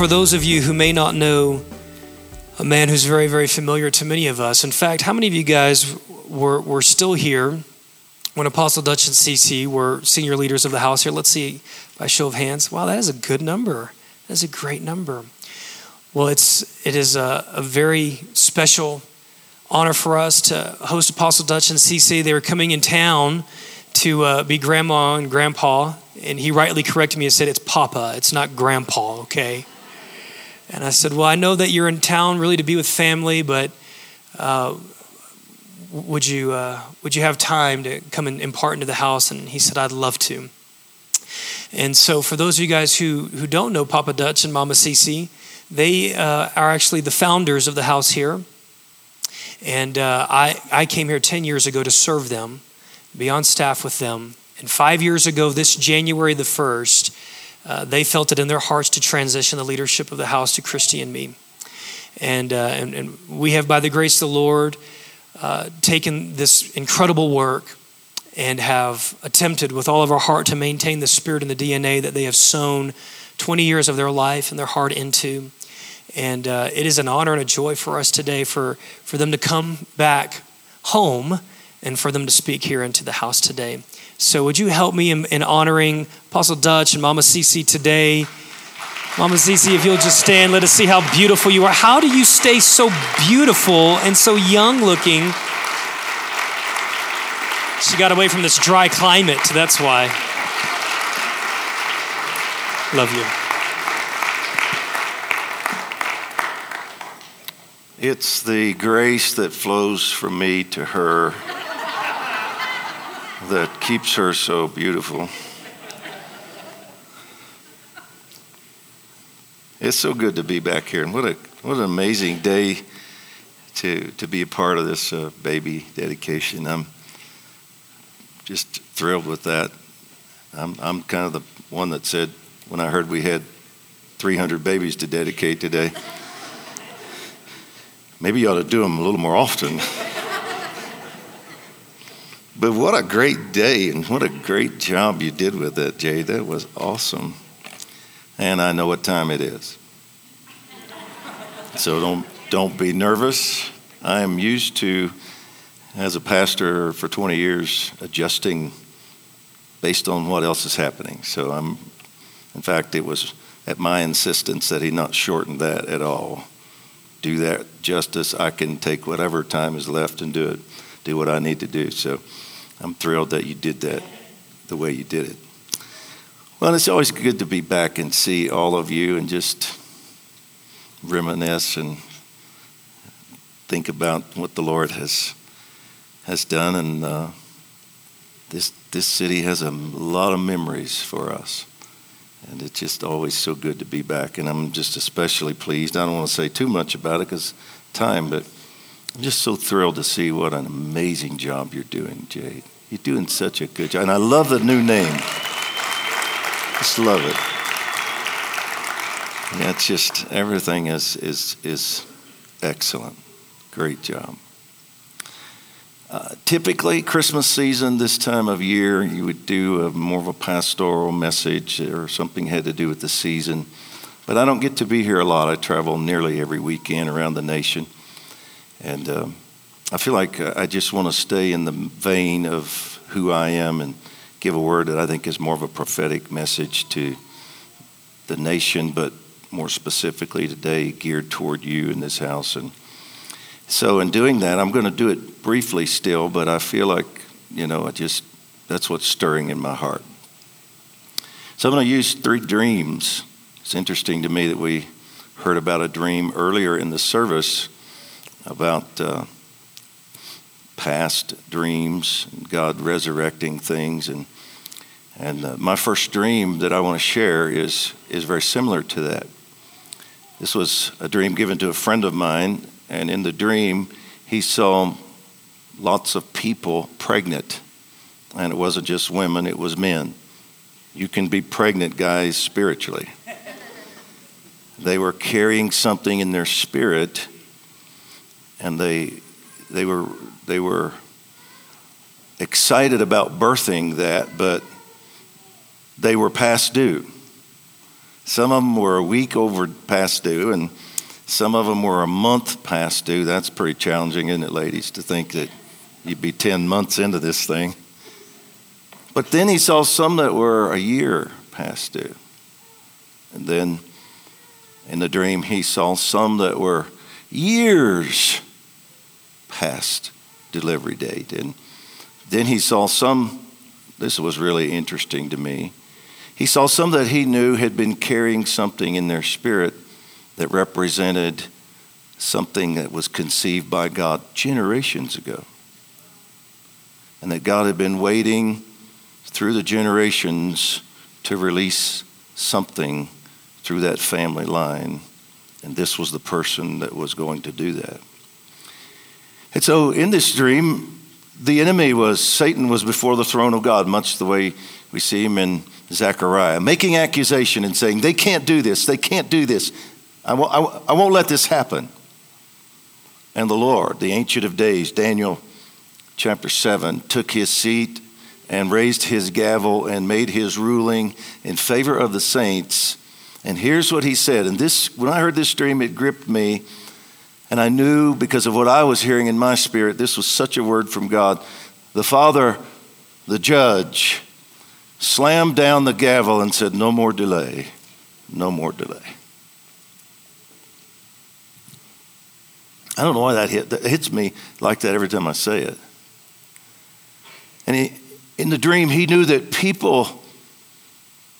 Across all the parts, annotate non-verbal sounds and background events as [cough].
for those of you who may not know a man who's very, very familiar to many of us, in fact, how many of you guys were, were still here when Apostle Dutch and Cece were senior leaders of the house here? Let's see by show of hands. Wow, that is a good number. That's a great number. Well, it's it is a, a very special honor for us to host Apostle Dutch and Cece. They were coming in town to uh, be grandma and grandpa, and he rightly corrected me and said, It's Papa, it's not grandpa, okay? And I said, Well, I know that you're in town really to be with family, but uh, would, you, uh, would you have time to come and impart into the house? And he said, I'd love to. And so, for those of you guys who, who don't know Papa Dutch and Mama Cece, they uh, are actually the founders of the house here. And uh, I, I came here 10 years ago to serve them, be on staff with them. And five years ago, this January the 1st, uh, they felt it in their hearts to transition the leadership of the house to Christy and me. And, uh, and, and, we have, by the grace of the Lord, uh, taken this incredible work and have attempted with all of our heart to maintain the spirit and the DNA that they have sown 20 years of their life and their heart into. And uh, it is an honor and a joy for us today for, for them to come back home and for them to speak here into the house today. So, would you help me in, in honoring Apostle Dutch and Mama Cece today? Mama Cece, if you'll just stand, let us see how beautiful you are. How do you stay so beautiful and so young looking? She got away from this dry climate, that's why. Love you. It's the grace that flows from me to her that keeps her so beautiful. It's so good to be back here, and what a what an amazing day to to be a part of this uh, baby dedication. I'm just thrilled with that. I'm I'm kind of the one that said when I heard we had 300 babies to dedicate today. Maybe you ought to do them a little more often. [laughs] but what a great day and what a great job you did with that, Jay. That was awesome. And I know what time it is. So don't don't be nervous. I am used to as a pastor for 20 years adjusting based on what else is happening. So I'm in fact it was at my insistence that he not shorten that at all do that justice. I can take whatever time is left and do it, do what I need to do. So I'm thrilled that you did that the way you did it. Well, it's always good to be back and see all of you and just reminisce and think about what the Lord has has done. And uh, this this city has a lot of memories for us. And it's just always so good to be back. And I'm just especially pleased. I don't want to say too much about it because time, but I'm just so thrilled to see what an amazing job you're doing, Jade. You're doing such a good job. And I love the new name. Just love it. Yeah, it's just everything is is is excellent. Great job. Uh, typically, Christmas season, this time of year, you would do a, more of a pastoral message or something had to do with the season. But I don't get to be here a lot. I travel nearly every weekend around the nation. And um, I feel like I just want to stay in the vein of who I am and give a word that I think is more of a prophetic message to the nation, but more specifically today, geared toward you in this house. And so, in doing that, I'm going to do it briefly still, but I feel like, you know, I just, that's what's stirring in my heart. So, I'm going to use three dreams. It's interesting to me that we heard about a dream earlier in the service about uh, past dreams, God resurrecting things. And, and uh, my first dream that I want to share is, is very similar to that. This was a dream given to a friend of mine and in the dream, he saw lots of people pregnant. And it wasn't just women, it was men. You can be pregnant, guys, spiritually. [laughs] They were carrying something in their spirit, and they, they, were, they were excited about birthing that, but they were past due. Some of them were a week over past due, and some of them were a month past due. That's pretty challenging, isn't it, ladies, to think that you'd be 10 months into this thing. But then he saw some that were a year past due. And then in the dream, he saw some that were years past delivery date. And then he saw some, this was really interesting to me. He saw some that he knew had been carrying something in their spirit that represented something that was conceived by God generations ago. And that God had been waiting through the generations to release something through that family line. And this was the person that was going to do that. And so in this dream, the enemy was, Satan was before the throne of God, much the way we see him in Zechariah, making accusation and saying, They can't do this, they can't do this. I won't, I won't let this happen. And the Lord, the Ancient of Days, Daniel chapter 7, took his seat and raised his gavel and made his ruling in favor of the saints. And here's what he said. And this, when I heard this dream, it gripped me and I knew because of what I was hearing in my spirit, this was such a word from God. The Father, the judge, slammed down the gavel and said, No more delay, no more delay. I don't know why that hit. Hits me like that every time I say it. And he, in the dream, he knew that people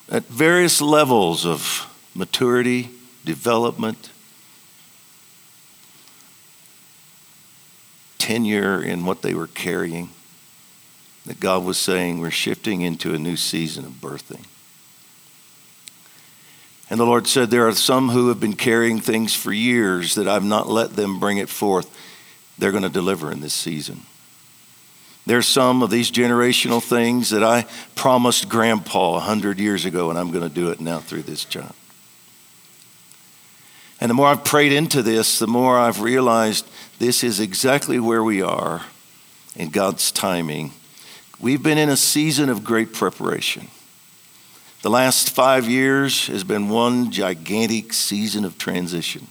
at various levels of maturity, development, tenure in what they were carrying. That God was saying, we're shifting into a new season of birthing. And the Lord said, There are some who have been carrying things for years that I've not let them bring it forth. They're going to deliver in this season. There's some of these generational things that I promised Grandpa 100 years ago, and I'm going to do it now through this child. And the more I've prayed into this, the more I've realized this is exactly where we are in God's timing. We've been in a season of great preparation. The last five years has been one gigantic season of transition.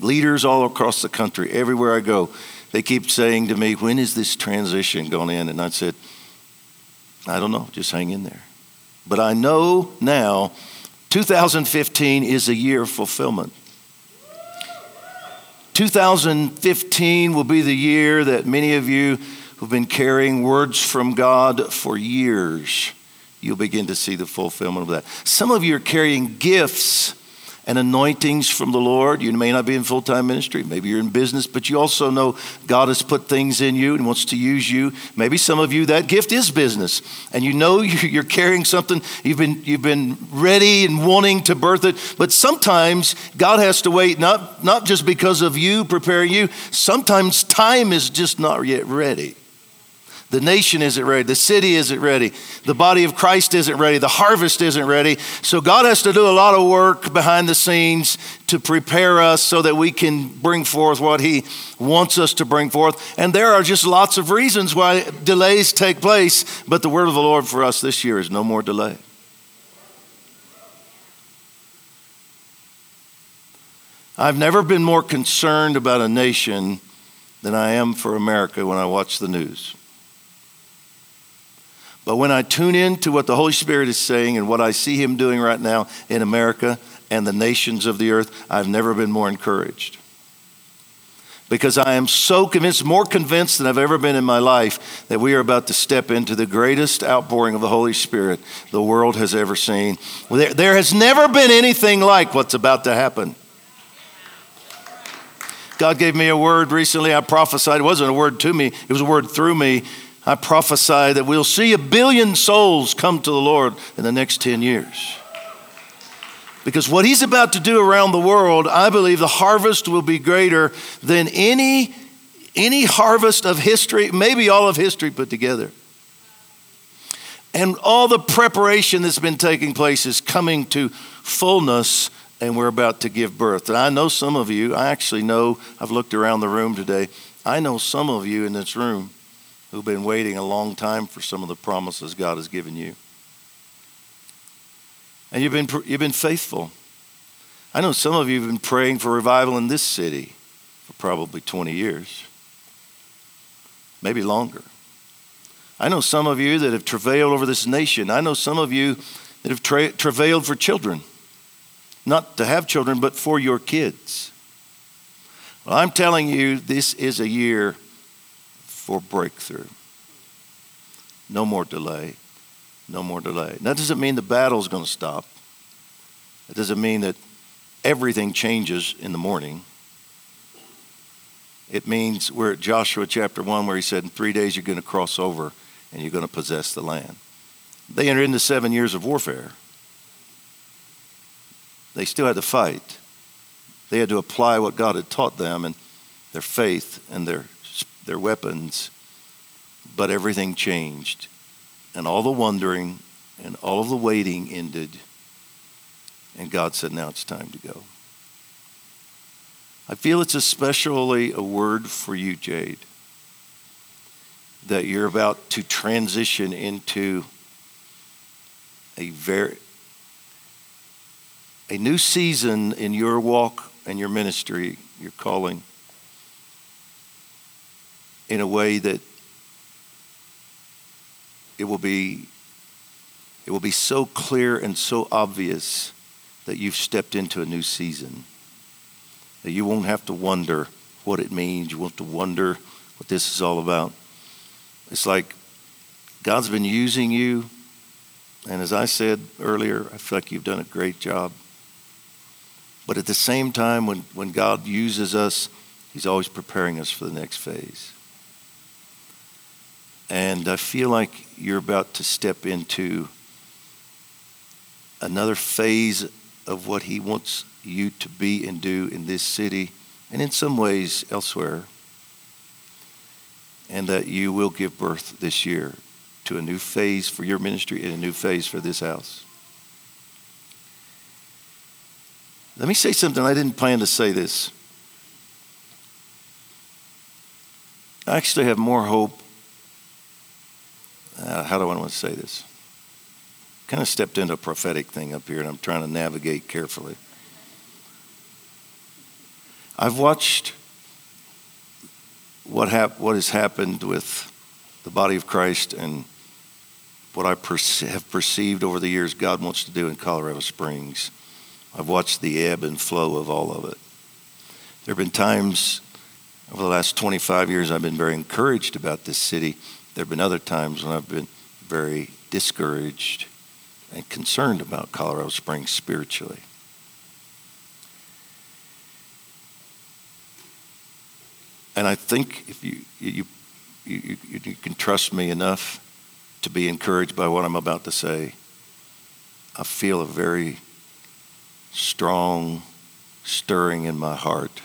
Leaders all across the country, everywhere I go, they keep saying to me, When is this transition going in? And I said, I don't know, just hang in there. But I know now 2015 is a year of fulfillment. 2015 will be the year that many of you who've been carrying words from God for years, you'll begin to see the fulfillment of that. Some of you are carrying gifts and anointings from the Lord. You may not be in full time ministry, maybe you're in business, but you also know God has put things in you and wants to use you. Maybe some of you, that gift is business, and you know [laughs] you're carrying something, you've been, you've been ready and wanting to birth it, but sometimes God has to wait, not, not just because of you preparing you, sometimes time is just not yet ready. The nation isn't ready. The city isn't ready. The body of Christ isn't ready. The harvest isn't ready. So God has to do a lot of work behind the scenes to prepare us so that we can bring forth what He wants us to bring forth. And there are just lots of reasons why delays take place. But the word of the Lord for us this year is no more delay. I've never been more concerned about a nation than I am for America when I watch the news. But when I tune in to what the Holy Spirit is saying and what I see Him doing right now in America and the nations of the earth, I've never been more encouraged. Because I am so convinced, more convinced than I've ever been in my life, that we are about to step into the greatest outpouring of the Holy Spirit the world has ever seen. There, there has never been anything like what's about to happen. God gave me a word recently. I prophesied. It wasn't a word to me, it was a word through me I prophesy that we'll see a billion souls come to the Lord in the next 10 years. Because what he's about to do around the world, I believe the harvest will be greater than any, any harvest of history, maybe all of history put together. And all the preparation that's been taking place is coming to fullness, and we're about to give birth. And I know some of you, I actually know, I've looked around the room today, I know some of you in this room who've been waiting a long time for some of the promises God has given you. And you've been, you've been faithful. I know some of you have been praying for revival in this city for probably 20 years, maybe longer. I know some of you that have travailed over this nation. I know some of you that have tra- travailed for children, not to have children, but for your kids. Well, I'm telling you, this is a year for breakthrough. No more delay. No more delay. That doesn't mean the battle's going to stop. It doesn't mean that everything changes in the morning. It means we're at Joshua chapter 1 where he said, In three days you're going to cross over and you're going to possess the land. They entered into seven years of warfare. They still had to fight. They had to apply what God had taught them and their faith and their, their weapons. But everything changed. And all the wondering and all of the waiting ended. And God said, Now it's time to go. I feel it's especially a word for you, Jade, that you're about to transition into a very a new season in your walk and your ministry, your calling, in a way that it will be it will be so clear and so obvious that you've stepped into a new season. That you won't have to wonder what it means. You won't have to wonder what this is all about. It's like God's been using you. And as I said earlier, I feel like you've done a great job. But at the same time, when, when God uses us, He's always preparing us for the next phase. And I feel like you're about to step into another phase of what He wants you to be and do in this city and in some ways elsewhere. And that you will give birth this year to a new phase for your ministry and a new phase for this house. Let me say something. I didn't plan to say this. I actually have more hope. Uh, how do I want to say this? Kind of stepped into a prophetic thing up here, and I'm trying to navigate carefully. I've watched what, hap- what has happened with the body of Christ and what I have perceived over the years God wants to do in Colorado Springs. I've watched the ebb and flow of all of it. There have been times over the last 25 years I've been very encouraged about this city. There have been other times when I've been very discouraged and concerned about Colorado Springs spiritually. And I think if you, you, you, you, you can trust me enough to be encouraged by what I'm about to say, I feel a very strong stirring in my heart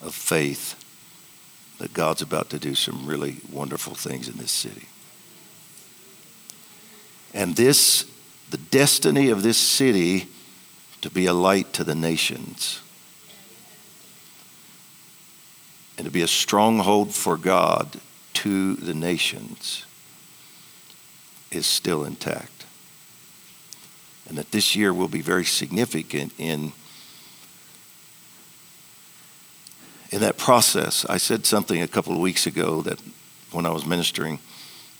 of faith that God's about to do some really wonderful things in this city. And this, the destiny of this city to be a light to the nations and to be a stronghold for God to the nations is still intact and that this year will be very significant in in that process. I said something a couple of weeks ago that when I was ministering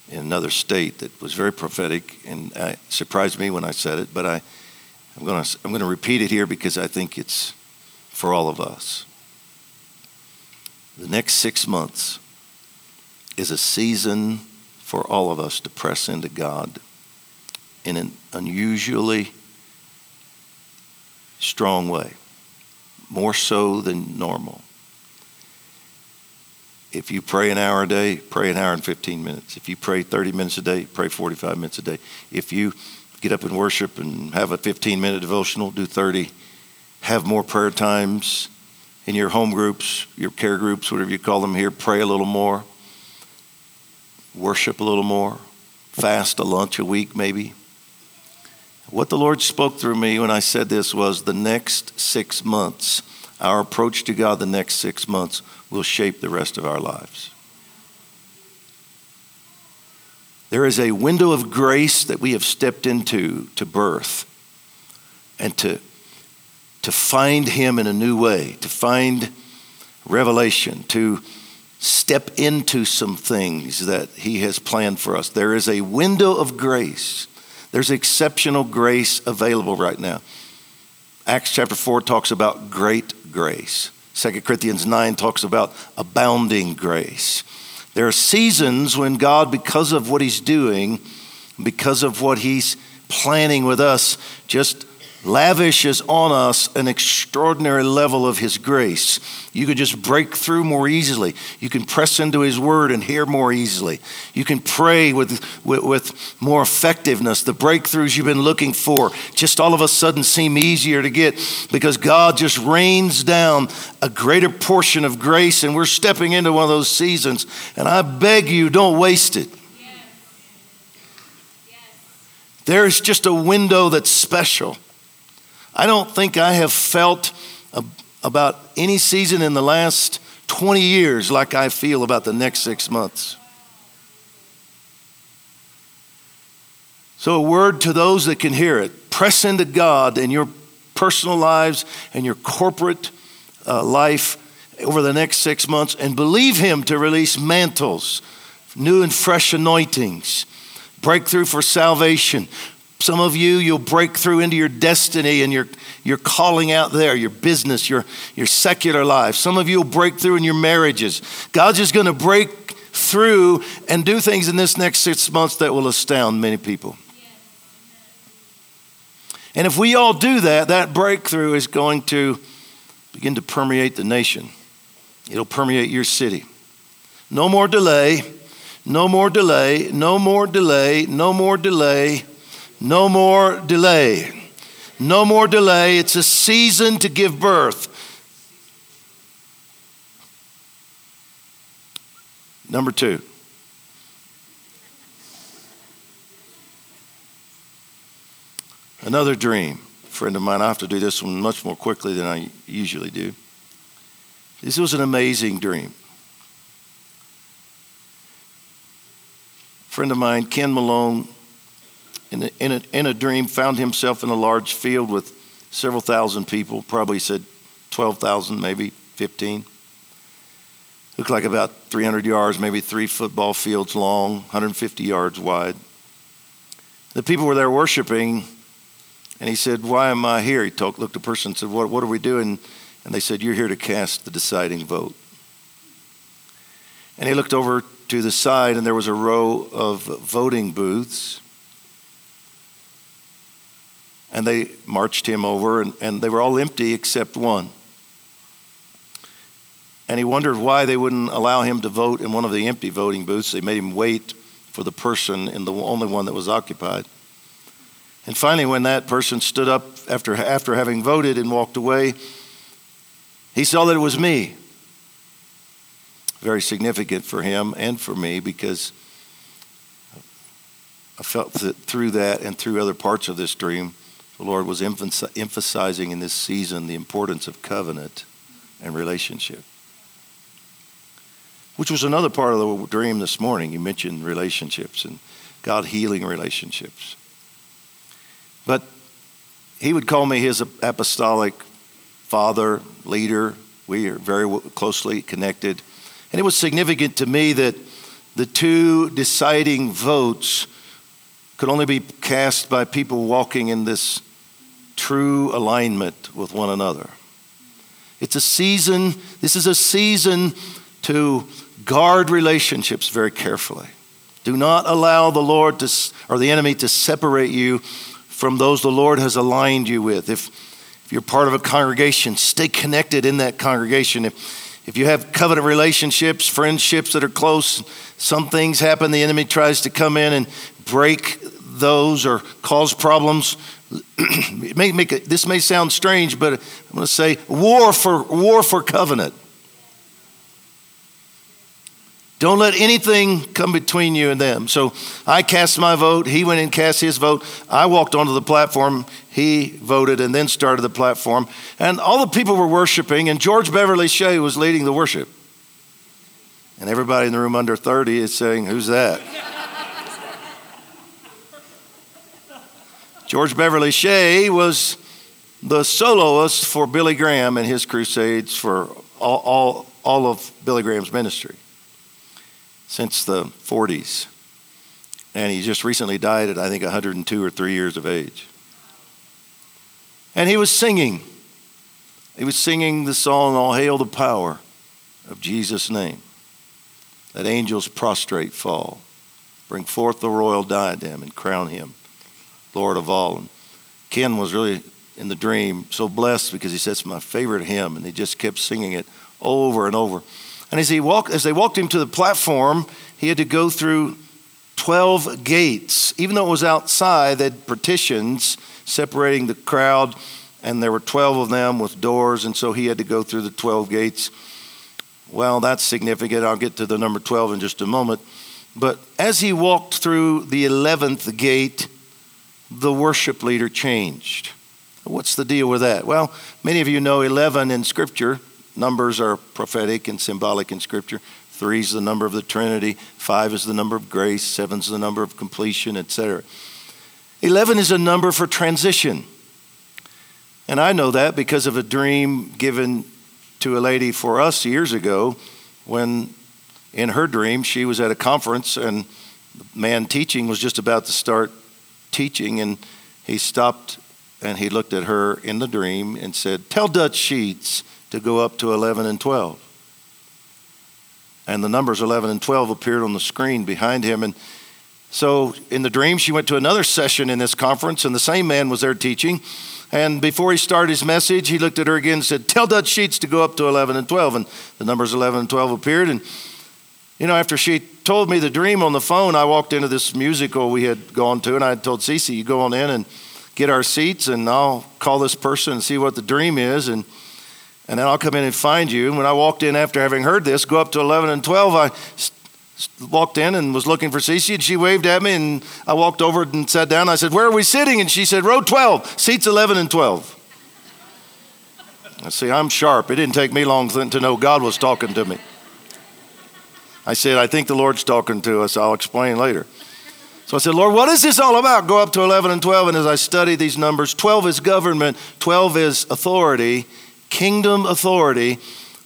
in another state that was very prophetic and surprised me when I said it, but I I'm going to I'm going to repeat it here because I think it's for all of us. The next 6 months is a season for all of us to press into God in an unusually strong way, more so than normal. If you pray an hour a day, pray an hour and 15 minutes. If you pray 30 minutes a day, pray 45 minutes a day. If you get up and worship and have a 15 minute devotional, do 30. Have more prayer times in your home groups, your care groups, whatever you call them here. Pray a little more. Worship a little more. Fast a lunch a week, maybe. What the Lord spoke through me when I said this was the next six months, our approach to God the next six months will shape the rest of our lives. There is a window of grace that we have stepped into to birth and to, to find Him in a new way, to find revelation, to step into some things that He has planned for us. There is a window of grace, there's exceptional grace available right now. Acts chapter 4 talks about great grace. 2 Corinthians 9 talks about abounding grace. There are seasons when God, because of what He's doing, because of what He's planning with us, just lavishes on us an extraordinary level of His grace. You can just break through more easily. You can press into His Word and hear more easily. You can pray with, with, with, more effectiveness. The breakthroughs you've been looking for just all of a sudden seem easier to get because God just rains down a greater portion of grace, and we're stepping into one of those seasons. And I beg you, don't waste it. There's just a window that's special. I don't think I have felt about any season in the last 20 years like I feel about the next six months. So, a word to those that can hear it press into God in your personal lives and your corporate uh, life over the next six months and believe Him to release mantles, new and fresh anointings, breakthrough for salvation, some of you, you'll break through into your destiny and your, your calling out there, your business, your, your secular life. Some of you will break through in your marriages. God's just going to break through and do things in this next six months that will astound many people. And if we all do that, that breakthrough is going to begin to permeate the nation. It'll permeate your city. No more delay, no more delay, no more delay, no more delay. No more delay. No more delay. It's a season to give birth. Number two. Another dream. Friend of mine, I have to do this one much more quickly than I usually do. This was an amazing dream. Friend of mine, Ken Malone, in a, in, a, in a dream, found himself in a large field with several thousand people, probably said 12,000, maybe 15. Looked like about 300 yards, maybe three football fields long, 150 yards wide. The people were there worshiping, and he said, Why am I here? He talked, looked at the person and said, what, what are we doing? And they said, You're here to cast the deciding vote. And he looked over to the side, and there was a row of voting booths and they marched him over, and, and they were all empty except one. And he wondered why they wouldn't allow him to vote in one of the empty voting booths. They made him wait for the person in the only one that was occupied. And finally, when that person stood up after, after having voted and walked away, he saw that it was me. Very significant for him and for me because I felt that through that and through other parts of this dream the Lord was emphasizing in this season the importance of covenant and relationship. Which was another part of the dream this morning. You mentioned relationships and God healing relationships. But he would call me his apostolic father, leader. We are very closely connected. And it was significant to me that the two deciding votes could only be cast by people walking in this true alignment with one another. It's a season, this is a season to guard relationships very carefully. Do not allow the Lord to, or the enemy to separate you from those the Lord has aligned you with. If, if you're part of a congregation, stay connected in that congregation. If, if you have covenant relationships, friendships that are close, some things happen, the enemy tries to come in and break those or cause problems [clears throat] may make a, this may sound strange, but I'm going to say war for war for covenant. Don't let anything come between you and them. So I cast my vote. He went and cast his vote. I walked onto the platform. He voted and then started the platform. And all the people were worshiping, and George Beverly Shea was leading the worship. And everybody in the room under 30 is saying, Who's that? George Beverly Shea was the soloist for Billy Graham and his crusades for all, all, all of Billy Graham's ministry since the 40s. And he just recently died at, I think, 102 or 3 years of age. And he was singing. He was singing the song, All Hail the Power of Jesus' name. That angels prostrate fall. Bring forth the royal diadem and crown him Lord of all. And Ken was really in the dream so blessed because he said it's my favorite hymn, and he just kept singing it over and over. And as he walked, as they walked him to the platform, he had to go through 12 gates. Even though it was outside, they had partitions separating the crowd, and there were 12 of them with doors, and so he had to go through the 12 gates. Well, that's significant. I'll get to the number 12 in just a moment. But as he walked through the 11th gate, the worship leader changed. What's the deal with that? Well, many of you know 11 in Scripture. Numbers are prophetic and symbolic in Scripture. Three is the number of the Trinity. Five is the number of grace. Seven is the number of completion, etc. 11 is a number for transition. And I know that because of a dream given to a lady for us years ago when in her dream she was at a conference and the man teaching was just about to start teaching and he stopped and he looked at her in the dream and said, Tell Dutch Sheets to go up to 11 and 12. And the numbers 11 and 12 appeared on the screen behind him. And so in the dream, she went to another session in this conference, and the same man was there teaching. And before he started his message, he looked at her again and said, Tell Dutch Sheets to go up to 11 and 12. And the numbers 11 and 12 appeared. And, you know, after she told me the dream on the phone, I walked into this musical we had gone to, and I told Cece, You go on in and get our seats, and I'll call this person and see what the dream is. And and then I'll come in and find you. And when I walked in after having heard this, go up to 11 and 12, I walked in and was looking for Cece, and she waved at me, and I walked over and sat down. I said, Where are we sitting? And she said, Row 12, seats 11 and 12. I see, I'm sharp. It didn't take me long to know God was talking to me. I said, I think the Lord's talking to us. I'll explain later. So I said, Lord, what is this all about? Go up to 11 and 12. And as I study these numbers, 12 is government, 12 is authority, kingdom authority,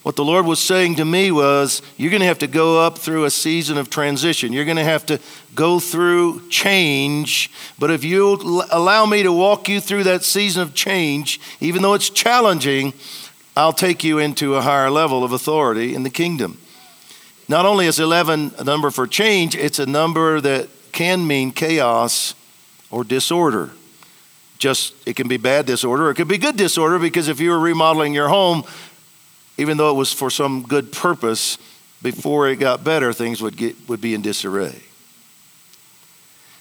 what the Lord was saying to me was, You're going to have to go up through a season of transition. You're going to have to go through change. But if you allow me to walk you through that season of change, even though it's challenging, I'll take you into a higher level of authority in the kingdom. Not only is 11 a number for change, it's a number that can mean chaos or disorder. Just it can be bad disorder it could be good disorder because if you were remodeling your home even though it was for some good purpose before it got better things would get would be in disarray.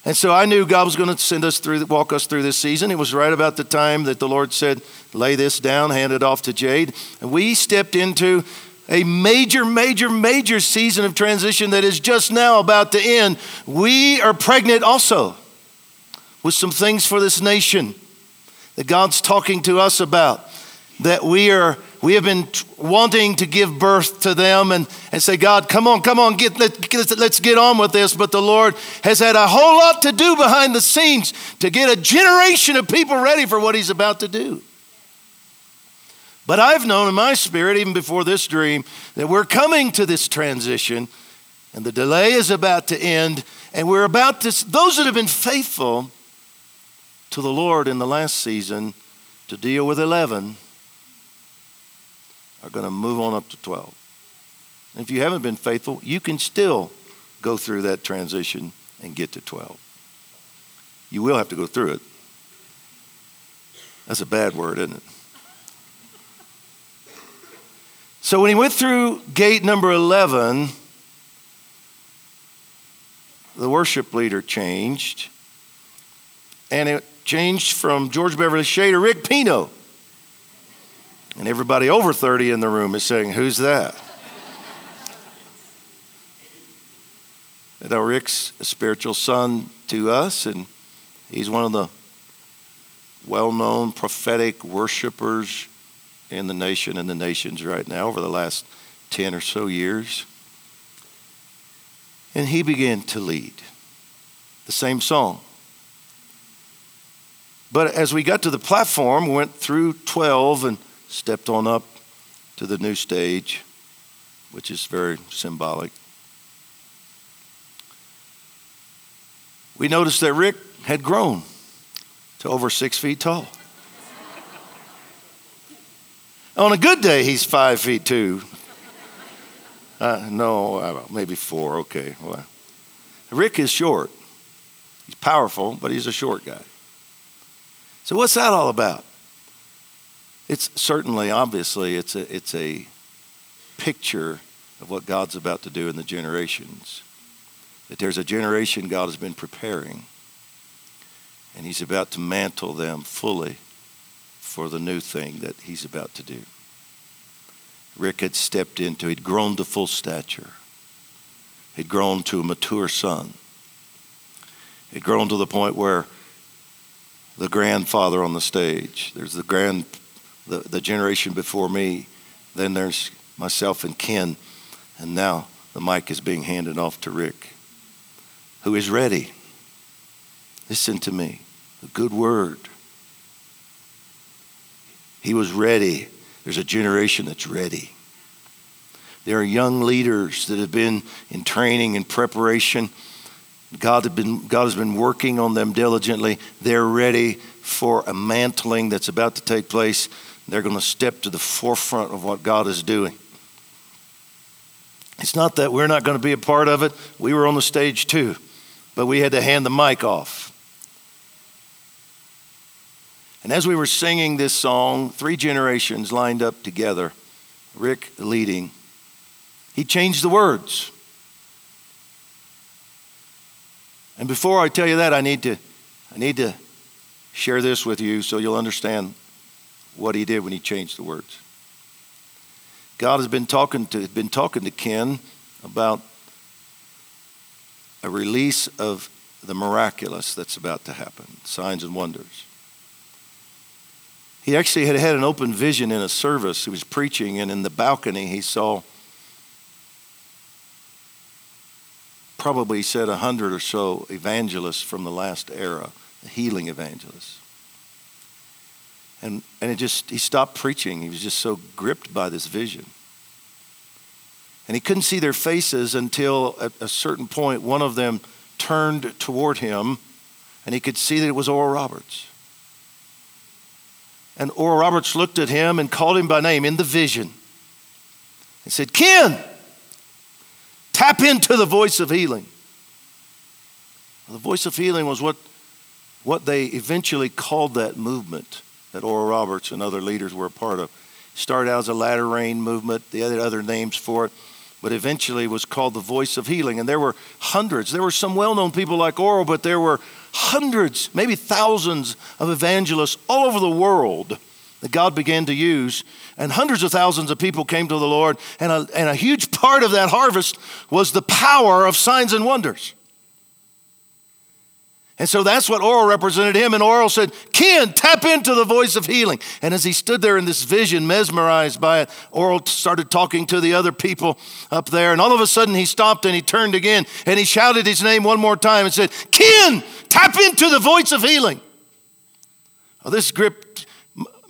And so i knew god was going to send us through walk us through this season. It was right about the time that the lord said lay this down hand it off to jade. And we stepped into a major, major, major season of transition that is just now about to end. We are pregnant also with some things for this nation that God's talking to us about. That we are we have been wanting to give birth to them and, and say, God, come on, come on, get, let, let's get on with this. But the Lord has had a whole lot to do behind the scenes to get a generation of people ready for what He's about to do. But I've known in my spirit, even before this dream, that we're coming to this transition and the delay is about to end. And we're about to, those that have been faithful to the Lord in the last season to deal with 11 are going to move on up to 12. And if you haven't been faithful, you can still go through that transition and get to 12. You will have to go through it. That's a bad word, isn't it? So when he went through gate number 11, the worship leader changed. And it changed from George Beverly Shea to Rick Pino. And everybody over 30 in the room is saying, Who's that? [laughs] now, Rick's a spiritual son to us, and he's one of the well known prophetic worshipers in the nation and the nations right now over the last 10 or so years. And he began to lead the same song. But as we got to the platform, went through 12 and stepped on up to the new stage, which is very symbolic. We noticed that Rick had grown to over six feet tall. On a good day, he's five feet two. Uh, no, maybe four. Okay. Well, Rick is short. He's powerful, but he's a short guy. So what's that all about? It's certainly, obviously, it's a, it's a picture of what God's about to do in the generations. That there's a generation God has been preparing, and He's about to mantle them fully for the new thing that He's about to do. Rick had stepped into, he'd grown to full stature. He'd grown to a mature son. He'd grown to the point where the grandfather on the stage, there's the grand, the, the generation before me, then there's myself and Ken, and now the mic is being handed off to Rick, who is ready. Listen to me, a good word. He was ready there's a generation that's ready. There are young leaders that have been in training and preparation. God, been, God has been working on them diligently. They're ready for a mantling that's about to take place. They're going to step to the forefront of what God is doing. It's not that we're not going to be a part of it. We were on the stage too, but we had to hand the mic off. And as we were singing this song, three generations lined up together, Rick leading, he changed the words. And before I tell you that, I need to, I need to share this with you so you'll understand what he did when he changed the words. God has been talking to, been talking to Ken about a release of the miraculous that's about to happen, signs and wonders. He actually had had an open vision in a service. He was preaching, and in the balcony, he saw probably, he said, a hundred or so evangelists from the last era, healing evangelists. And, and it just, he stopped preaching. He was just so gripped by this vision. And he couldn't see their faces until at a certain point, one of them turned toward him, and he could see that it was Oral Roberts. And Oral Roberts looked at him and called him by name in the vision and said, Ken, tap into the voice of healing. The voice of healing was what, what they eventually called that movement that Oral Roberts and other leaders were a part of. Started out as a latter rain movement, the other, other names for it, but eventually was called the voice of healing. And there were hundreds. There were some well known people like Oral, but there were hundreds, maybe thousands of evangelists all over the world that God began to use. And hundreds of thousands of people came to the Lord. And a, and a huge part of that harvest was the power of signs and wonders. And so that's what Oral represented him. And Oral said, Ken, tap into the voice of healing. And as he stood there in this vision, mesmerized by it, Oral started talking to the other people up there. And all of a sudden he stopped and he turned again and he shouted his name one more time and said, Ken, tap into the voice of healing. Well, this gripped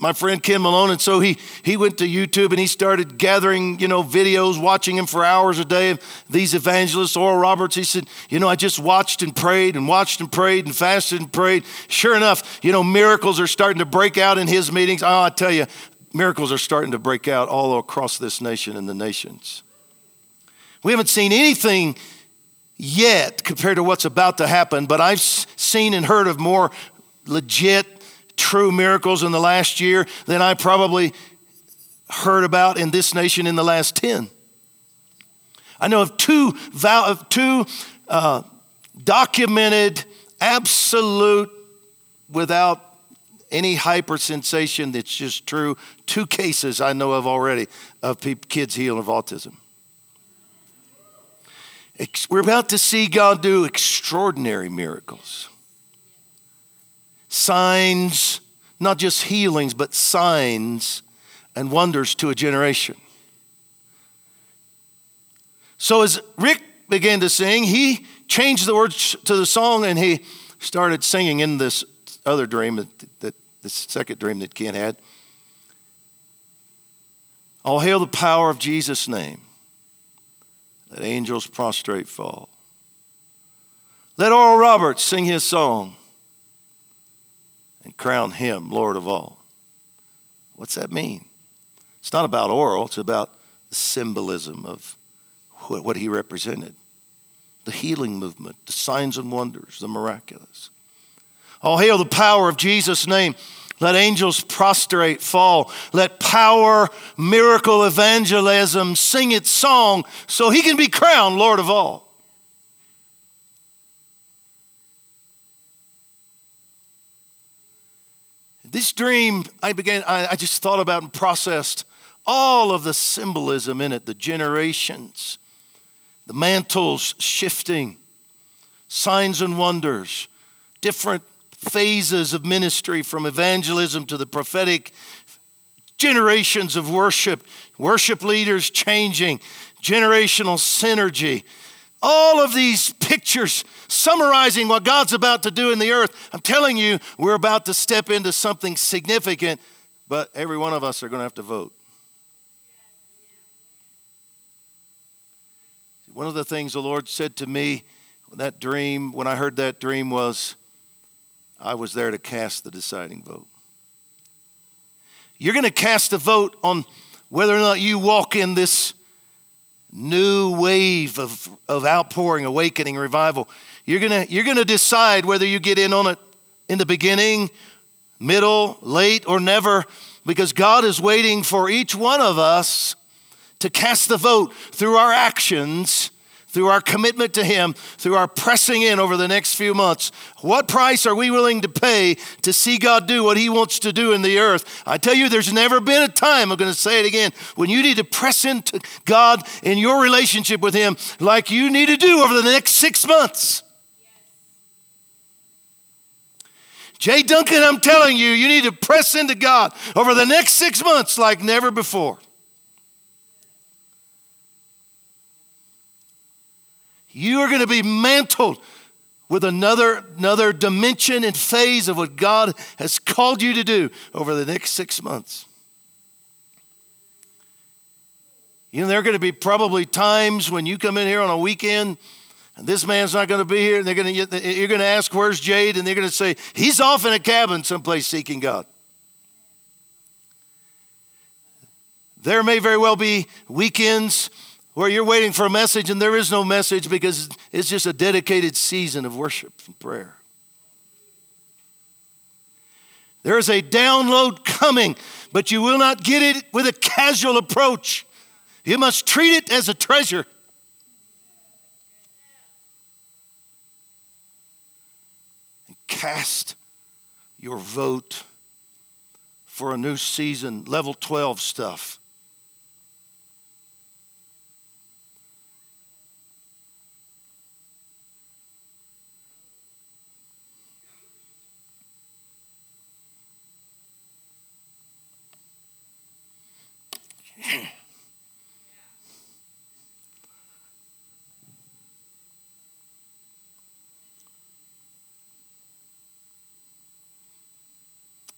my friend Ken Malone, and so he he went to YouTube and he started gathering, you know, videos, watching him for hours a day of these evangelists. Oral Roberts, he said, you know, I just watched and prayed and watched and prayed and fasted and prayed. Sure enough, you know, miracles are starting to break out in his meetings. Oh, I tell you, miracles are starting to break out all across this nation and the nations. We haven't seen anything yet compared to what's about to happen, but I've seen and heard of more legit true miracles in the last year than I probably heard about in this nation in the last 10. I know of two, of two uh, documented, absolute, without any hyper sensation that's just true, two cases I know of already of people, kids healed of autism. We're about to see God do extraordinary miracles signs, not just healings, but signs and wonders to a generation. So as Rick began to sing, he changed the words to the song and he started singing in this other dream that, that this second dream that Ken had. All hail the power of Jesus' name. Let angels prostrate fall. Let Oral Roberts sing his song and crown him Lord of all. What's that mean? It's not about Oral, it's about the symbolism of what he represented the healing movement, the signs and wonders, the miraculous. All hail the power of Jesus' name. Let angels prostrate, fall. Let power, miracle, evangelism sing its song so he can be crowned Lord of all. This dream, I began, I, I just thought about and processed all of the symbolism in it, the generations, the mantles shifting, signs and wonders, different phases of ministry from evangelism to the prophetic, generations of worship, worship leaders changing, generational synergy. All of these pictures summarizing what God's about to do in the earth. I'm telling you, we're about to step into something significant, but every one of us are going to have to vote. One of the things the Lord said to me, that dream, when I heard that dream, was I was there to cast the deciding vote. You're going to cast a vote on whether or not you walk in this new wave of, of outpouring, awakening, revival. You're going you're going to decide whether you get in on it in the beginning, middle, late, or never, because God is waiting for each one of us to cast the vote through our actions, through our commitment to Him, through our pressing in over the next few months. What price are we willing to pay to see God do what He wants to do in the earth? I tell you, there's never been a time, I'm going to say it again, when you need to press into God in your relationship with Him like you need to do over the next six months. Jay Duncan, I'm telling you, you need to press into God over the next six months like never before. You are going to be mantled with another, another dimension and phase of what God has called you to do over the next six months. You know, there are going to be probably times when you come in here on a weekend and this man's not going to be here, and they're going to, you're going to ask, Where's Jade? And they're going to say, He's off in a cabin someplace seeking God. There may very well be weekends where you're waiting for a message and there is no message because it's just a dedicated season of worship and prayer. There is a download coming, but you will not get it with a casual approach. You must treat it as a treasure. And cast your vote for a new season, level 12 stuff.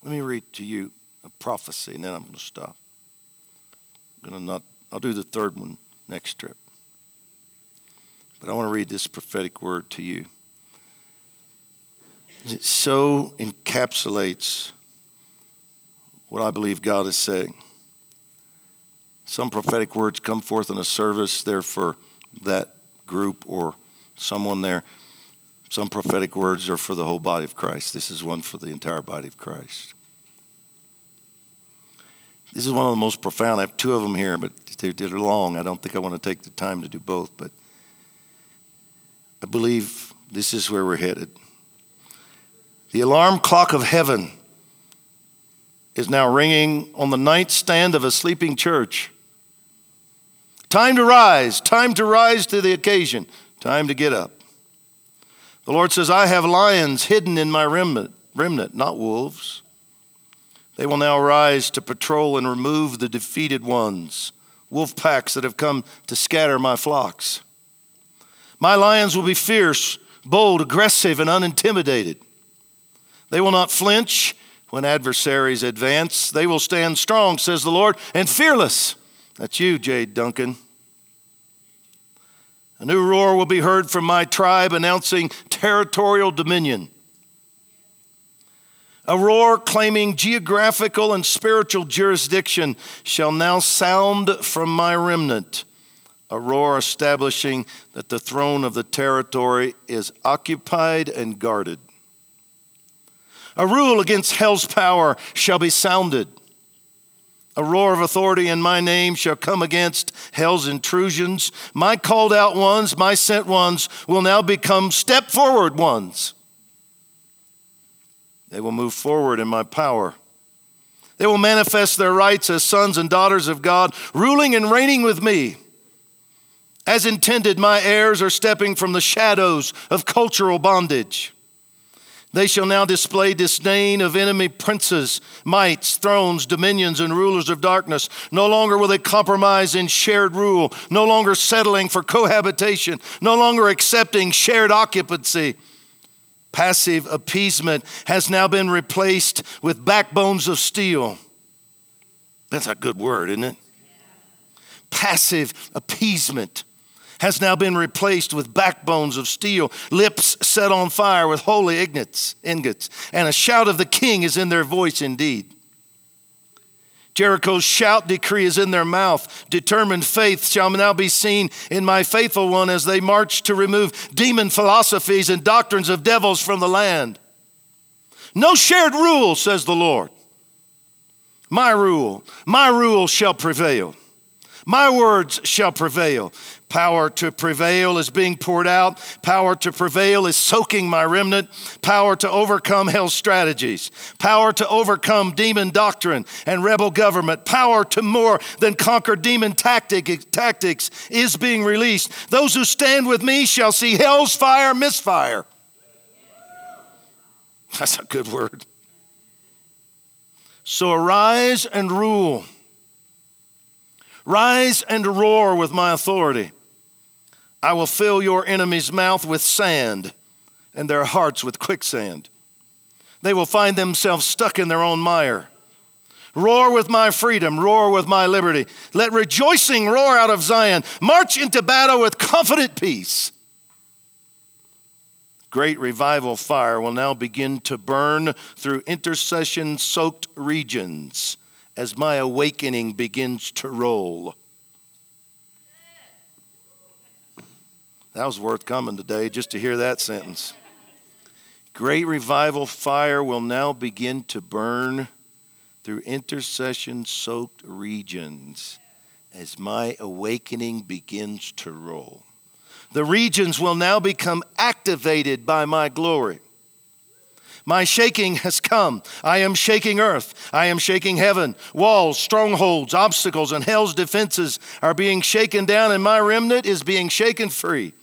Let me read to you a prophecy and then I'm going to stop. I'm going to not, I'll do the third one next trip. But I want to read this prophetic word to you. It so encapsulates what I believe God is saying. Some prophetic words come forth in a service, they're for that group or someone there. Some prophetic words are for the whole body of Christ. This is one for the entire body of Christ. This is one of the most profound. I have two of them here, but they're, long. I don't think I want to take the time to do both, but I believe this is where we're headed. The alarm clock of heaven is now ringing on the nightstand of a sleeping church. Time to rise, time to rise to the occasion, time to get up. The Lord says, I have lions hidden in my remnant, remnant, not wolves. They will now rise to patrol and remove the defeated ones, wolf packs that have come to scatter my flocks. My lions will be fierce, bold, aggressive, and unintimidated. They will not flinch when adversaries advance. They will stand strong, says the Lord, and fearless. That's you, Jade Duncan. A new roar will be heard from my tribe announcing territorial dominion. A roar claiming geographical and spiritual jurisdiction shall now sound from my remnant. A roar establishing that the throne of the territory is occupied and guarded. A rule against hell's power shall be sounded. A roar of authority in my name shall come against hell's intrusions. My called out ones, my sent ones, will now become step forward ones. They will move forward in my power. They will manifest their rights as sons and daughters of God, ruling and reigning with me. As intended, my heirs are stepping from the shadows of cultural bondage. They shall now display disdain of enemy princes, mights, thrones, dominions, and rulers of darkness. No longer will they compromise in shared rule, no longer settling for cohabitation, no longer accepting shared occupancy. Passive appeasement has now been replaced with backbones of steel. That's a good word, isn't it? Passive appeasement has now been replaced with backbones of steel, lips set on fire with holy ingots, ingots, and a shout of the king is in their voice indeed. Jericho's shout decree is in their mouth. Determined faith shall now be seen in my faithful one as they march to remove demon philosophies and doctrines of devils from the land. No shared rule, says the Lord. My rule, my rule shall prevail. My words shall prevail. Power to prevail is being poured out. Power to prevail is soaking my remnant. Power to overcome hell's strategies. Power to overcome demon doctrine and rebel government. Power to more than conquer demon tactic, tactics is being released. Those who stand with me shall see hell's fire misfire. That's a good word. So arise and rule. Rise and roar with my authority. I will fill your enemy's mouth with sand and their hearts with quicksand. They will find themselves stuck in their own mire. Roar with my freedom, roar with my liberty. Let rejoicing roar out of Zion. March into battle with confident peace. Great revival fire will now begin to burn through intercession soaked regions as my awakening begins to roll. That was worth coming today just to hear that sentence. Great revival fire will now begin to burn through intercession soaked regions as my awakening begins to roll. The regions will now become activated by my glory. My shaking has come. I am shaking earth. I am shaking heaven. Walls, strongholds, obstacles, and hell's defenses are being shaken down, and my remnant is being shaken free.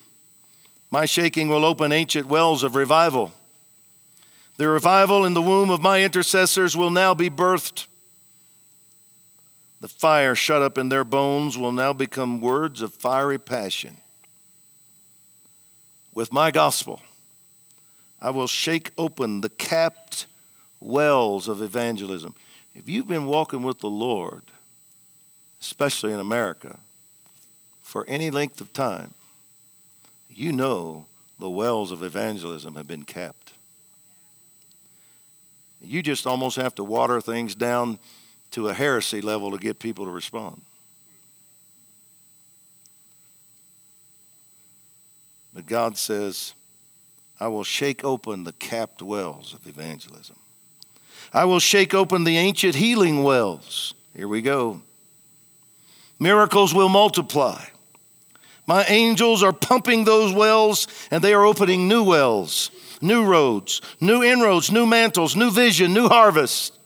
My shaking will open ancient wells of revival. The revival in the womb of my intercessors will now be birthed. The fire shut up in their bones will now become words of fiery passion. With my gospel, I will shake open the capped wells of evangelism. If you've been walking with the Lord, especially in America, for any length of time, you know the wells of evangelism have been capped. You just almost have to water things down to a heresy level to get people to respond. But God says, I will shake open the capped wells of evangelism. I will shake open the ancient healing wells. Here we go. Miracles will multiply. My angels are pumping those wells and they are opening new wells, new roads, new inroads, new mantles, new vision, new harvest.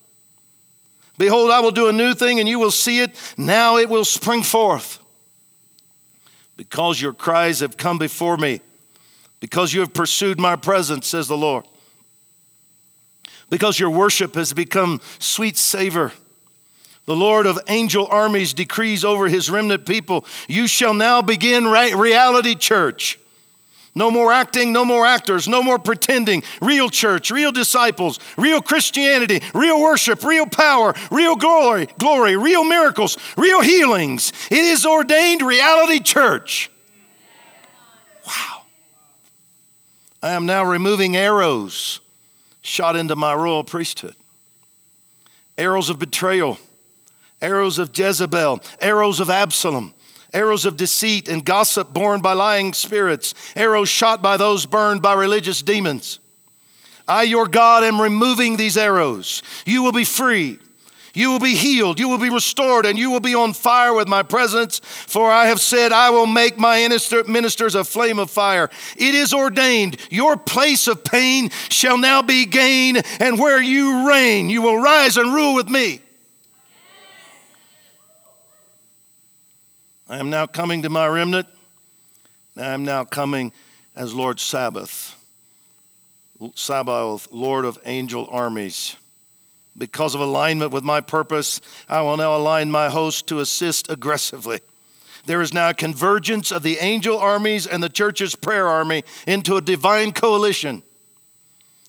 Behold, I will do a new thing and you will see it. Now it will spring forth. Because your cries have come before me because you have pursued my presence, says the Lord. Because your worship has become sweet savor. The Lord of angel armies decrees over his remnant people, you shall now begin reality church. No more acting, no more actors, no more pretending. Real church, real disciples, real Christianity, real worship, real power, real glory, glory, real miracles, real healings. It is ordained reality church. Wow. I am now removing arrows shot into my royal priesthood. Arrows of betrayal, arrows of Jezebel, arrows of Absalom, arrows of deceit and gossip borne by lying spirits, arrows shot by those burned by religious demons. I, your God, am removing these arrows. You will be free. You will be healed, you will be restored, and you will be on fire with my presence. For I have said, I will make my ministers a flame of fire. It is ordained, your place of pain shall now be gain, and where you reign, you will rise and rule with me. I am now coming to my remnant. I am now coming as Lord Sabaoth, Sabaoth, Lord of angel armies. Because of alignment with my purpose, I will now align my host to assist aggressively. There is now a convergence of the angel armies and the church's prayer army into a divine coalition.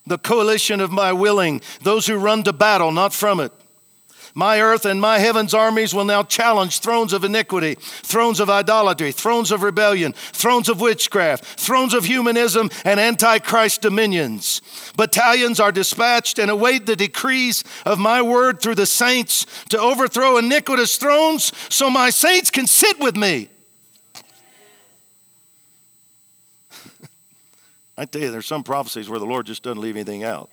The coalition of my willing, those who run to battle, not from it. My earth and my heaven's armies will now challenge thrones of iniquity, thrones of idolatry, thrones of rebellion, thrones of witchcraft, thrones of humanism, and antichrist dominions. Battalions are dispatched and await the decrees of my word through the saints to overthrow iniquitous thrones so my saints can sit with me. [laughs] I tell you, there's some prophecies where the Lord just doesn't leave anything out.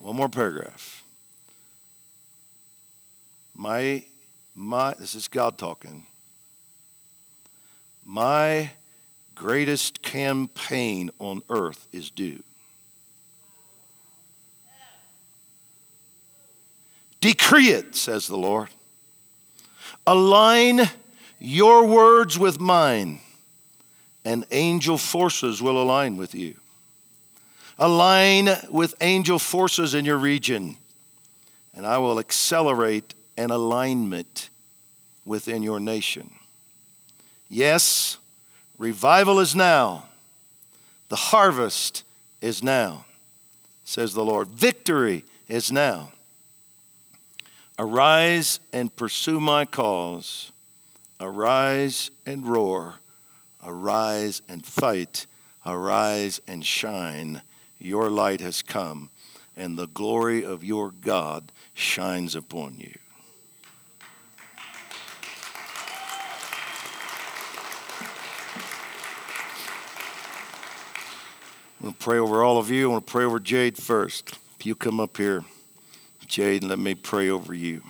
One more paragraph. My, my, this is God talking. My greatest campaign on earth is due. Decree it, says the Lord. Align your words with mine, and angel forces will align with you. Align with angel forces in your region, and I will accelerate and alignment within your nation. Yes, revival is now. The harvest is now, says the Lord. Victory is now. Arise and pursue my cause. Arise and roar. Arise and fight. Arise and shine. Your light has come, and the glory of your God shines upon you. I want to pray over all of you. I want to pray over Jade first. If you come up here, Jade, and let me pray over you.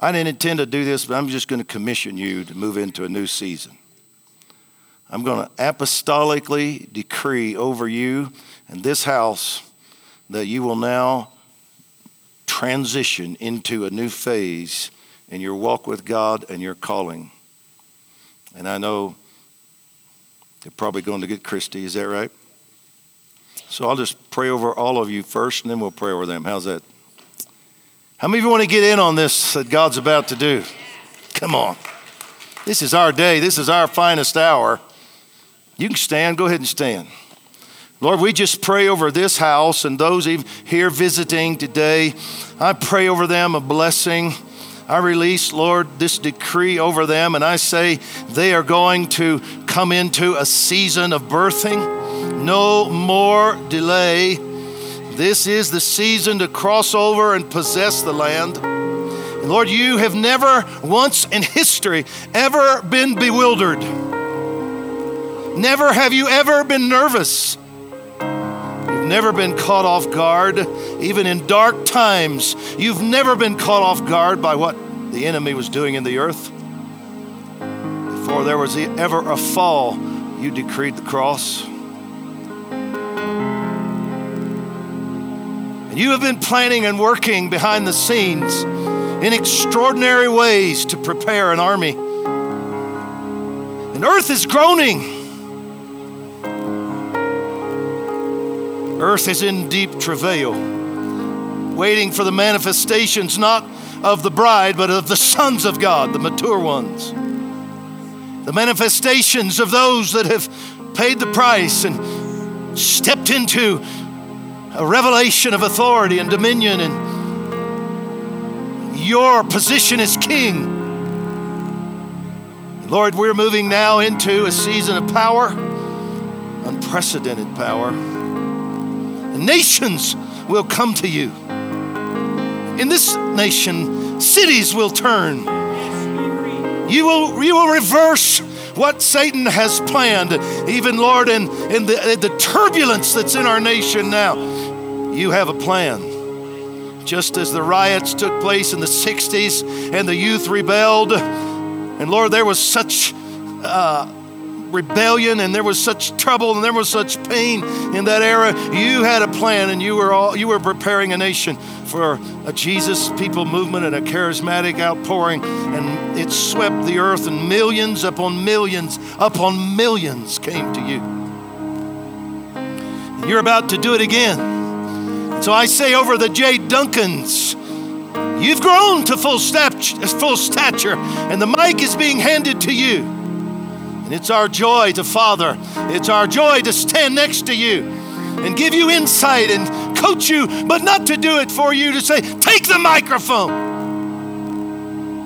I didn't intend to do this, but I'm just going to commission you to move into a new season. I'm going to apostolically decree over you and this house that you will now transition into a new phase in your walk with God and your calling. And I know they're probably going to get Christy. Is that right? So I'll just pray over all of you first, and then we'll pray over them. How's that? How many of you want to get in on this that God's about to do? Come on. This is our day. This is our finest hour. You can stand. Go ahead and stand. Lord, we just pray over this house and those here visiting today. I pray over them a blessing. I release, Lord, this decree over them, and I say they are going to come into a season of birthing. No more delay. This is the season to cross over and possess the land. Lord, you have never once in history ever been bewildered. Never have you ever been nervous. Never been caught off guard. Even in dark times, you've never been caught off guard by what the enemy was doing in the earth. Before there was ever a fall, you decreed the cross. And you have been planning and working behind the scenes in extraordinary ways to prepare an army. And earth is groaning. Earth is in deep travail, waiting for the manifestations not of the bride, but of the sons of God, the mature ones. the manifestations of those that have paid the price and stepped into a revelation of authority and dominion and your position as king. Lord, we're moving now into a season of power, unprecedented power. Nations will come to you. In this nation, cities will turn. You will, you will reverse what Satan has planned. Even, Lord, in, in the, the turbulence that's in our nation now, you have a plan. Just as the riots took place in the 60s and the youth rebelled, and Lord, there was such uh, rebellion and there was such trouble and there was such pain in that era. You had a plan and you were all you were preparing a nation for a Jesus people movement and a charismatic outpouring, and it swept the earth, and millions upon millions upon millions came to you. You're about to do it again. So I say over the J. Duncans, you've grown to full, full stature, and the mic is being handed to you. And it's our joy to father, it's our joy to stand next to you and give you insight and coach you, but not to do it for you to say, take the microphone,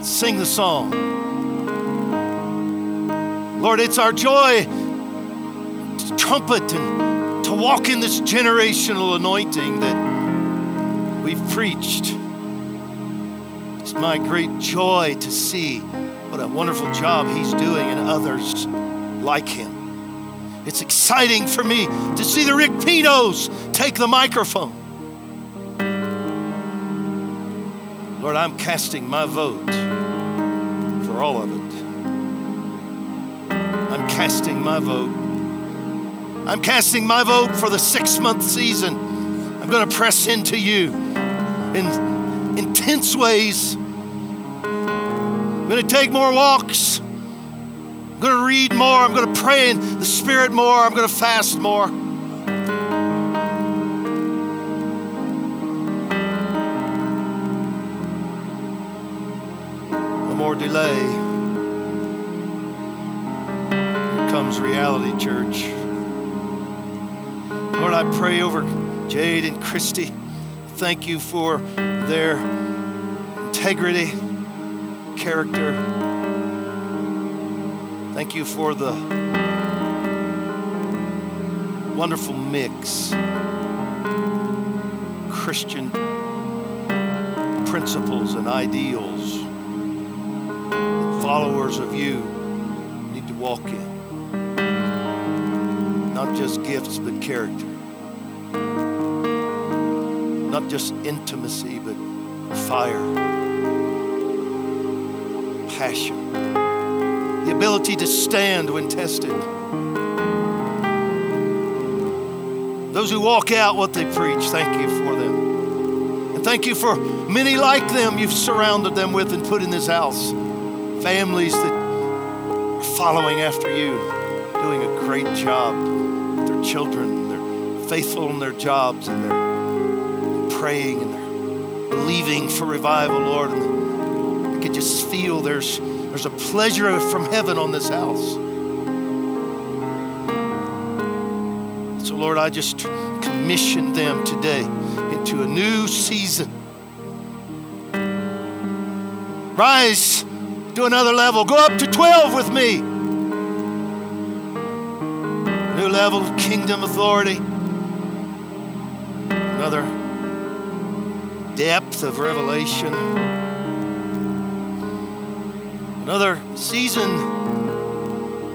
sing the song. Lord, it's our joy to trumpet and to walk in this generational anointing that we've preached. It's my great joy to see what a wonderful job he's doing and others like him. It's exciting for me to see the Rick Pinos take the microphone. Lord, I'm casting my vote for all of it. I'm casting my vote. I'm casting my vote for the six month season. I'm going to press into you in intense ways. I'm going to take more walks. I'm going to read more. I'm going to pray in the Spirit more. I'm going to fast more. No more delay. Here comes reality, church. Lord, I pray over Jade and Christy thank you for their integrity, character. Thank you for the wonderful mix Christian principles and ideals that followers of you need to walk in. Not just gifts, but character not just intimacy, but fire, passion, the ability to stand when tested. Those who walk out what they preach, thank you for them. And thank you for many like them you've surrounded them with and put in this house. Families that are following after you, doing a great job with their children. They're faithful in their jobs and they're praying and they're believing for revival, Lord. Just feel there's, there's a pleasure from heaven on this house. So, Lord, I just commission them today into a new season. Rise to another level. Go up to 12 with me. New level of kingdom authority. Another depth of revelation. Another season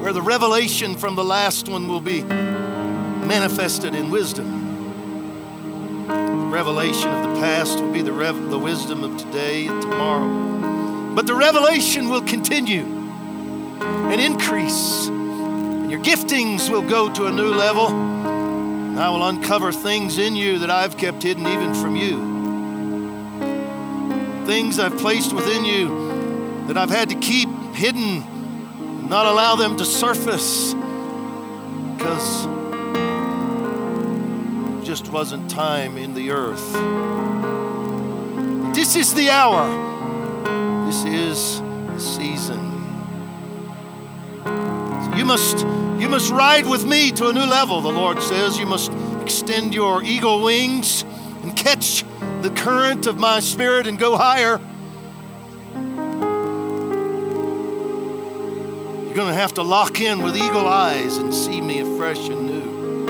where the revelation from the last one will be manifested in wisdom. The revelation of the past will be the, rev- the wisdom of today and tomorrow. But the revelation will continue and increase. And your giftings will go to a new level. And I will uncover things in you that I've kept hidden even from you things I've placed within you that I've had to keep hidden, not allow them to surface because just wasn't time in the earth. This is the hour. This is the season. You must, you must ride with me to a new level, the Lord says. You must extend your eagle wings and catch the current of my spirit and go higher. Going to have to lock in with eagle eyes and see me afresh and new.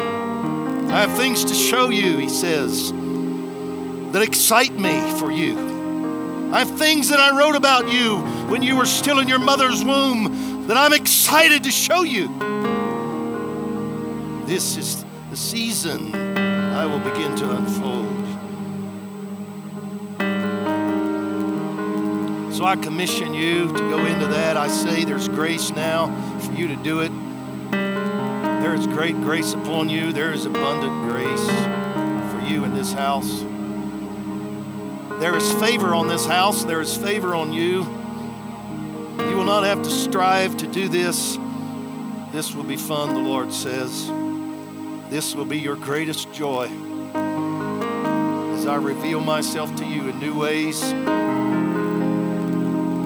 I have things to show you, he says, that excite me for you. I have things that I wrote about you when you were still in your mother's womb that I'm excited to show you. This is the season I will begin to unfold. So I commission you to go into that. I say there's grace now for you to do it. There is great grace upon you, there is abundant grace for you in this house. There is favor on this house, there is favor on you. You will not have to strive to do this. This will be fun, the Lord says. This will be your greatest joy as I reveal myself to you in new ways.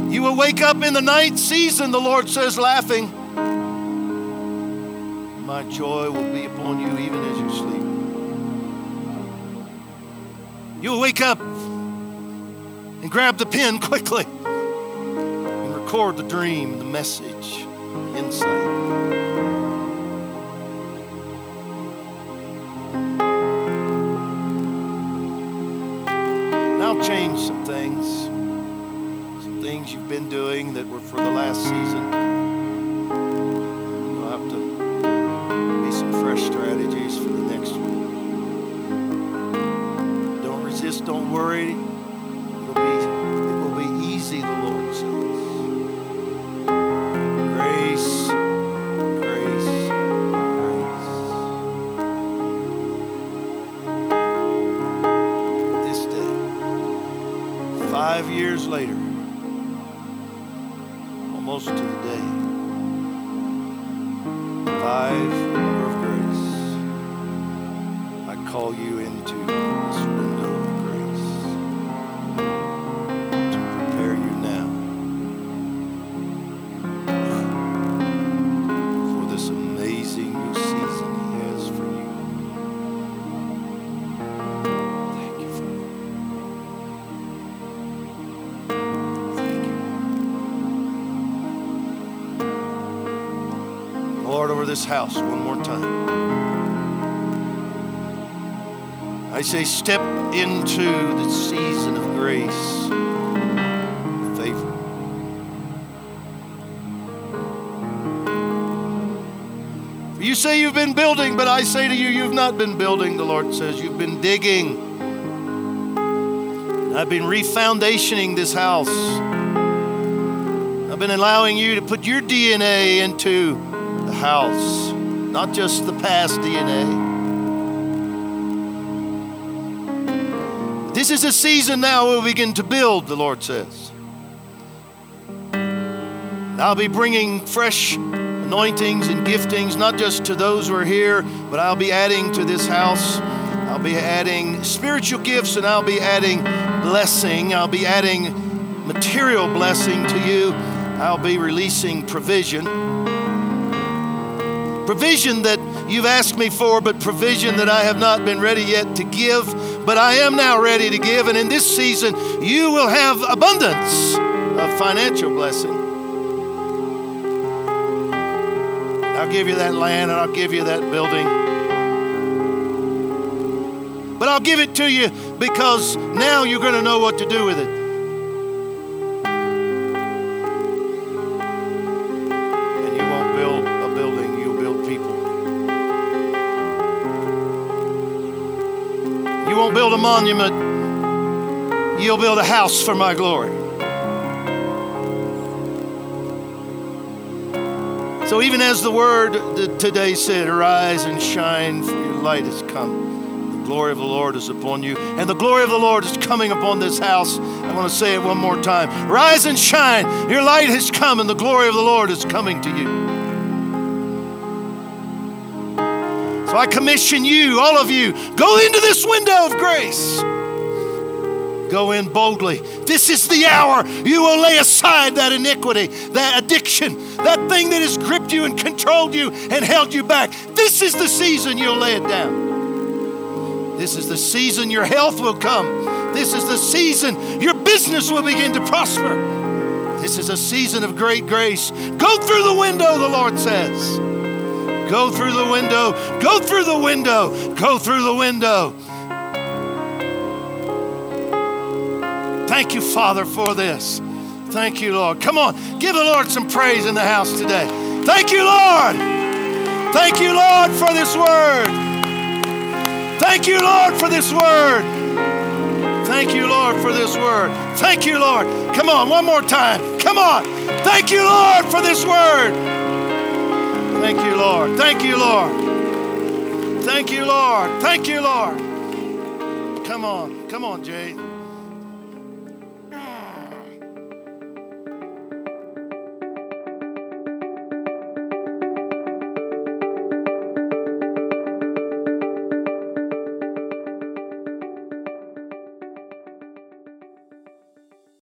You will wake up in the night season, the Lord says, laughing. My joy will be upon you even as you sleep. You'll wake up and grab the pen quickly and record the dream, the message, the insight. Lord, over this house one more time. I say, step into the season of grace, favor. You say you've been building, but I say to you, you've not been building, the Lord says. You've been digging. I've been refoundationing this house. I've been allowing you to put your DNA into house, not just the past DNA. This is a season now where we'll begin to build, the Lord says. I'll be bringing fresh anointings and giftings, not just to those who are here, but I'll be adding to this house. I'll be adding spiritual gifts and I'll be adding blessing. I'll be adding material blessing to you. I'll be releasing provision. Provision that you've asked me for, but provision that I have not been ready yet to give. But I am now ready to give. And in this season, you will have abundance of financial blessing. I'll give you that land and I'll give you that building. But I'll give it to you because now you're going to know what to do with it. Monument, you'll build a house for my glory. So even as the word today said, arise and shine, for your light has come. The glory of the Lord is upon you, and the glory of the Lord is coming upon this house. I want to say it one more time. Rise and shine, your light has come, and the glory of the Lord is coming to you. So I commission you, all of you, go into this window of grace. Go in boldly. This is the hour you will lay aside that iniquity, that addiction, that thing that has gripped you and controlled you and held you back. This is the season you'll lay it down. This is the season your health will come. This is the season your business will begin to prosper. This is a season of great grace. Go through the window, the Lord says. Go through the window. Go through the window. Go through the window. Thank you, Father, for this. Thank you, Lord. Come on, give the Lord some praise in the house today. Thank you, Lord. Thank you, Lord, for this word. Thank you, Lord, for this word. Thank you, Lord, for this word. Thank you, Lord. Come on, one more time. Come on. Thank you, Lord, for this word. Thank you, Lord. Thank you, Lord. Thank you, Lord. Thank you, Lord. Come on. Come on, Jay.